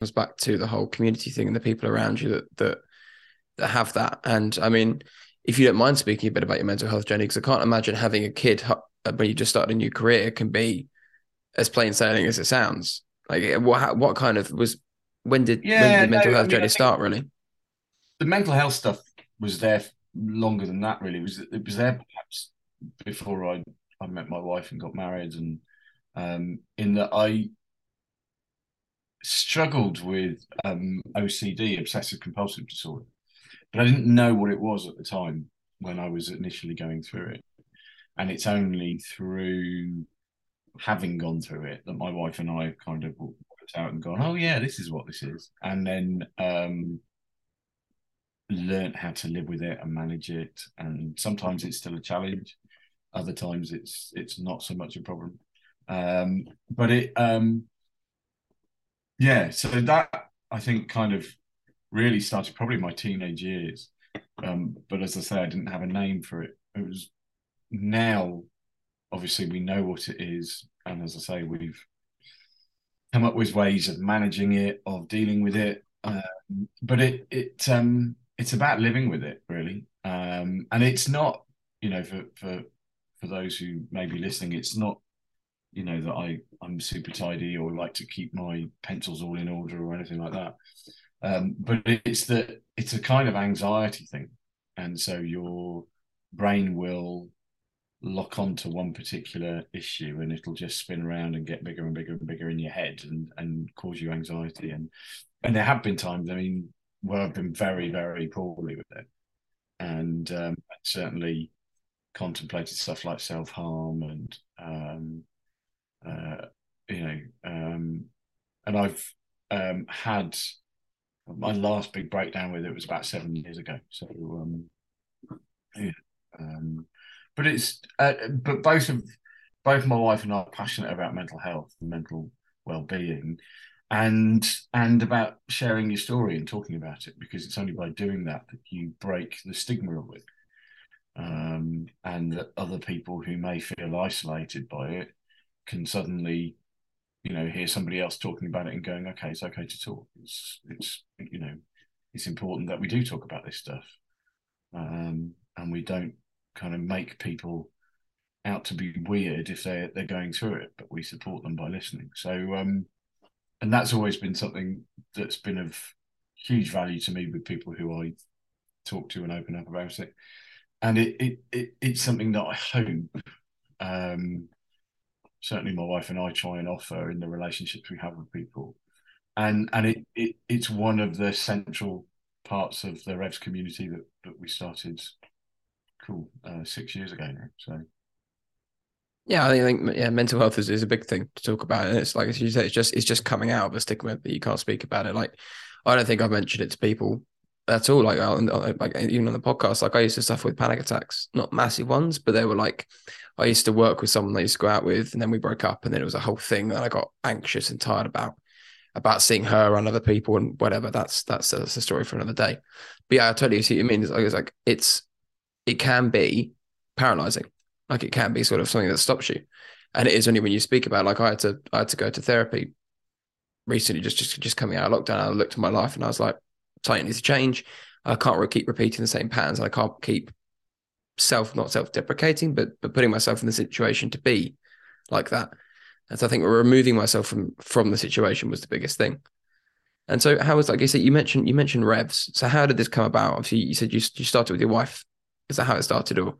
comes back to the whole community thing and the people around you that that that have that. And I mean, if you don't mind speaking a bit about your mental health journey, because I can't imagine having a kid when you just started a new career can be as plain sailing as it sounds. Like what what kind of was when did yeah, when did the mental no, health I mean, journey start really? The mental health stuff was there longer than that really. It was it was there perhaps before I, I met my wife and got married and um in that I struggled with um OCD, obsessive compulsive disorder. But I didn't know what it was at the time when I was initially going through it. And it's only through having gone through it that my wife and I kind of worked out and gone, oh yeah, this is what this is, and then um, learned how to live with it and manage it. And sometimes it's still a challenge, other times it's it's not so much a problem. Um, but it, um, yeah, so that I think kind of really started probably my teenage years. Um, but as I say, I didn't have a name for it. It was now obviously we know what it is and as i say we've come up with ways of managing it of dealing with it um, but it it um it's about living with it really um and it's not you know for for for those who may be listening it's not you know that i i'm super tidy or like to keep my pencils all in order or anything like that. Um but it's that it's a kind of anxiety thing. And so your brain will lock onto one particular issue and it'll just spin around and get bigger and bigger and bigger in your head and and cause you anxiety. And and there have been times i mean where i've been very very poorly with it. And um, certainly contemplated stuff like self-harm and um, uh, you know um, and i've um, had my last big breakdown with it was about seven years ago. So um, yeah um, but it's uh, but both of both my wife and I are passionate about mental health and mental well-being and and about sharing your story and talking about it because it's only by doing that that you break the stigma of it um, and that other people who may feel isolated by it can suddenly you know hear somebody else talking about it and going okay it's okay to talk it's it's you know it's important that we do talk about this stuff um, and we don't kind of make people out to be weird if they they're going through it, but we support them by listening. So um, and that's always been something that's been of huge value to me with people who I talk to and open up about it. And it it, it it's something that I hope um, certainly my wife and I try and offer in the relationships we have with people. And and it, it it's one of the central parts of the Revs community that, that we started cool uh, six years ago now. So yeah, I think yeah, mental health is, is a big thing to talk about, and it's like as you say, it's just it's just coming out of a stigma that you can't speak about it. Like I don't think I've mentioned it to people at all. Like like even on the podcast, like I used to suffer with panic attacks, not massive ones, but they were like I used to work with someone I used to go out with, and then we broke up, and then it was a whole thing that I got anxious and tired about about seeing her and other people and whatever. That's that's, that's a story for another day. But yeah, I totally see what you mean. It's like, it's like it's it can be paralyzing. Like it can be sort of something that stops you. And it is only when you speak about like I had to I had to go to therapy recently, just just just coming out of lockdown. I looked at my life and I was like, something needs to change. I can't keep repeating the same patterns. I can't keep self not self-deprecating, but but putting myself in the situation to be like that. And so I think removing myself from from the situation was the biggest thing. And so how was like you said you mentioned you mentioned revs. So how did this come about? Obviously you said you you started with your wife is that how it started, or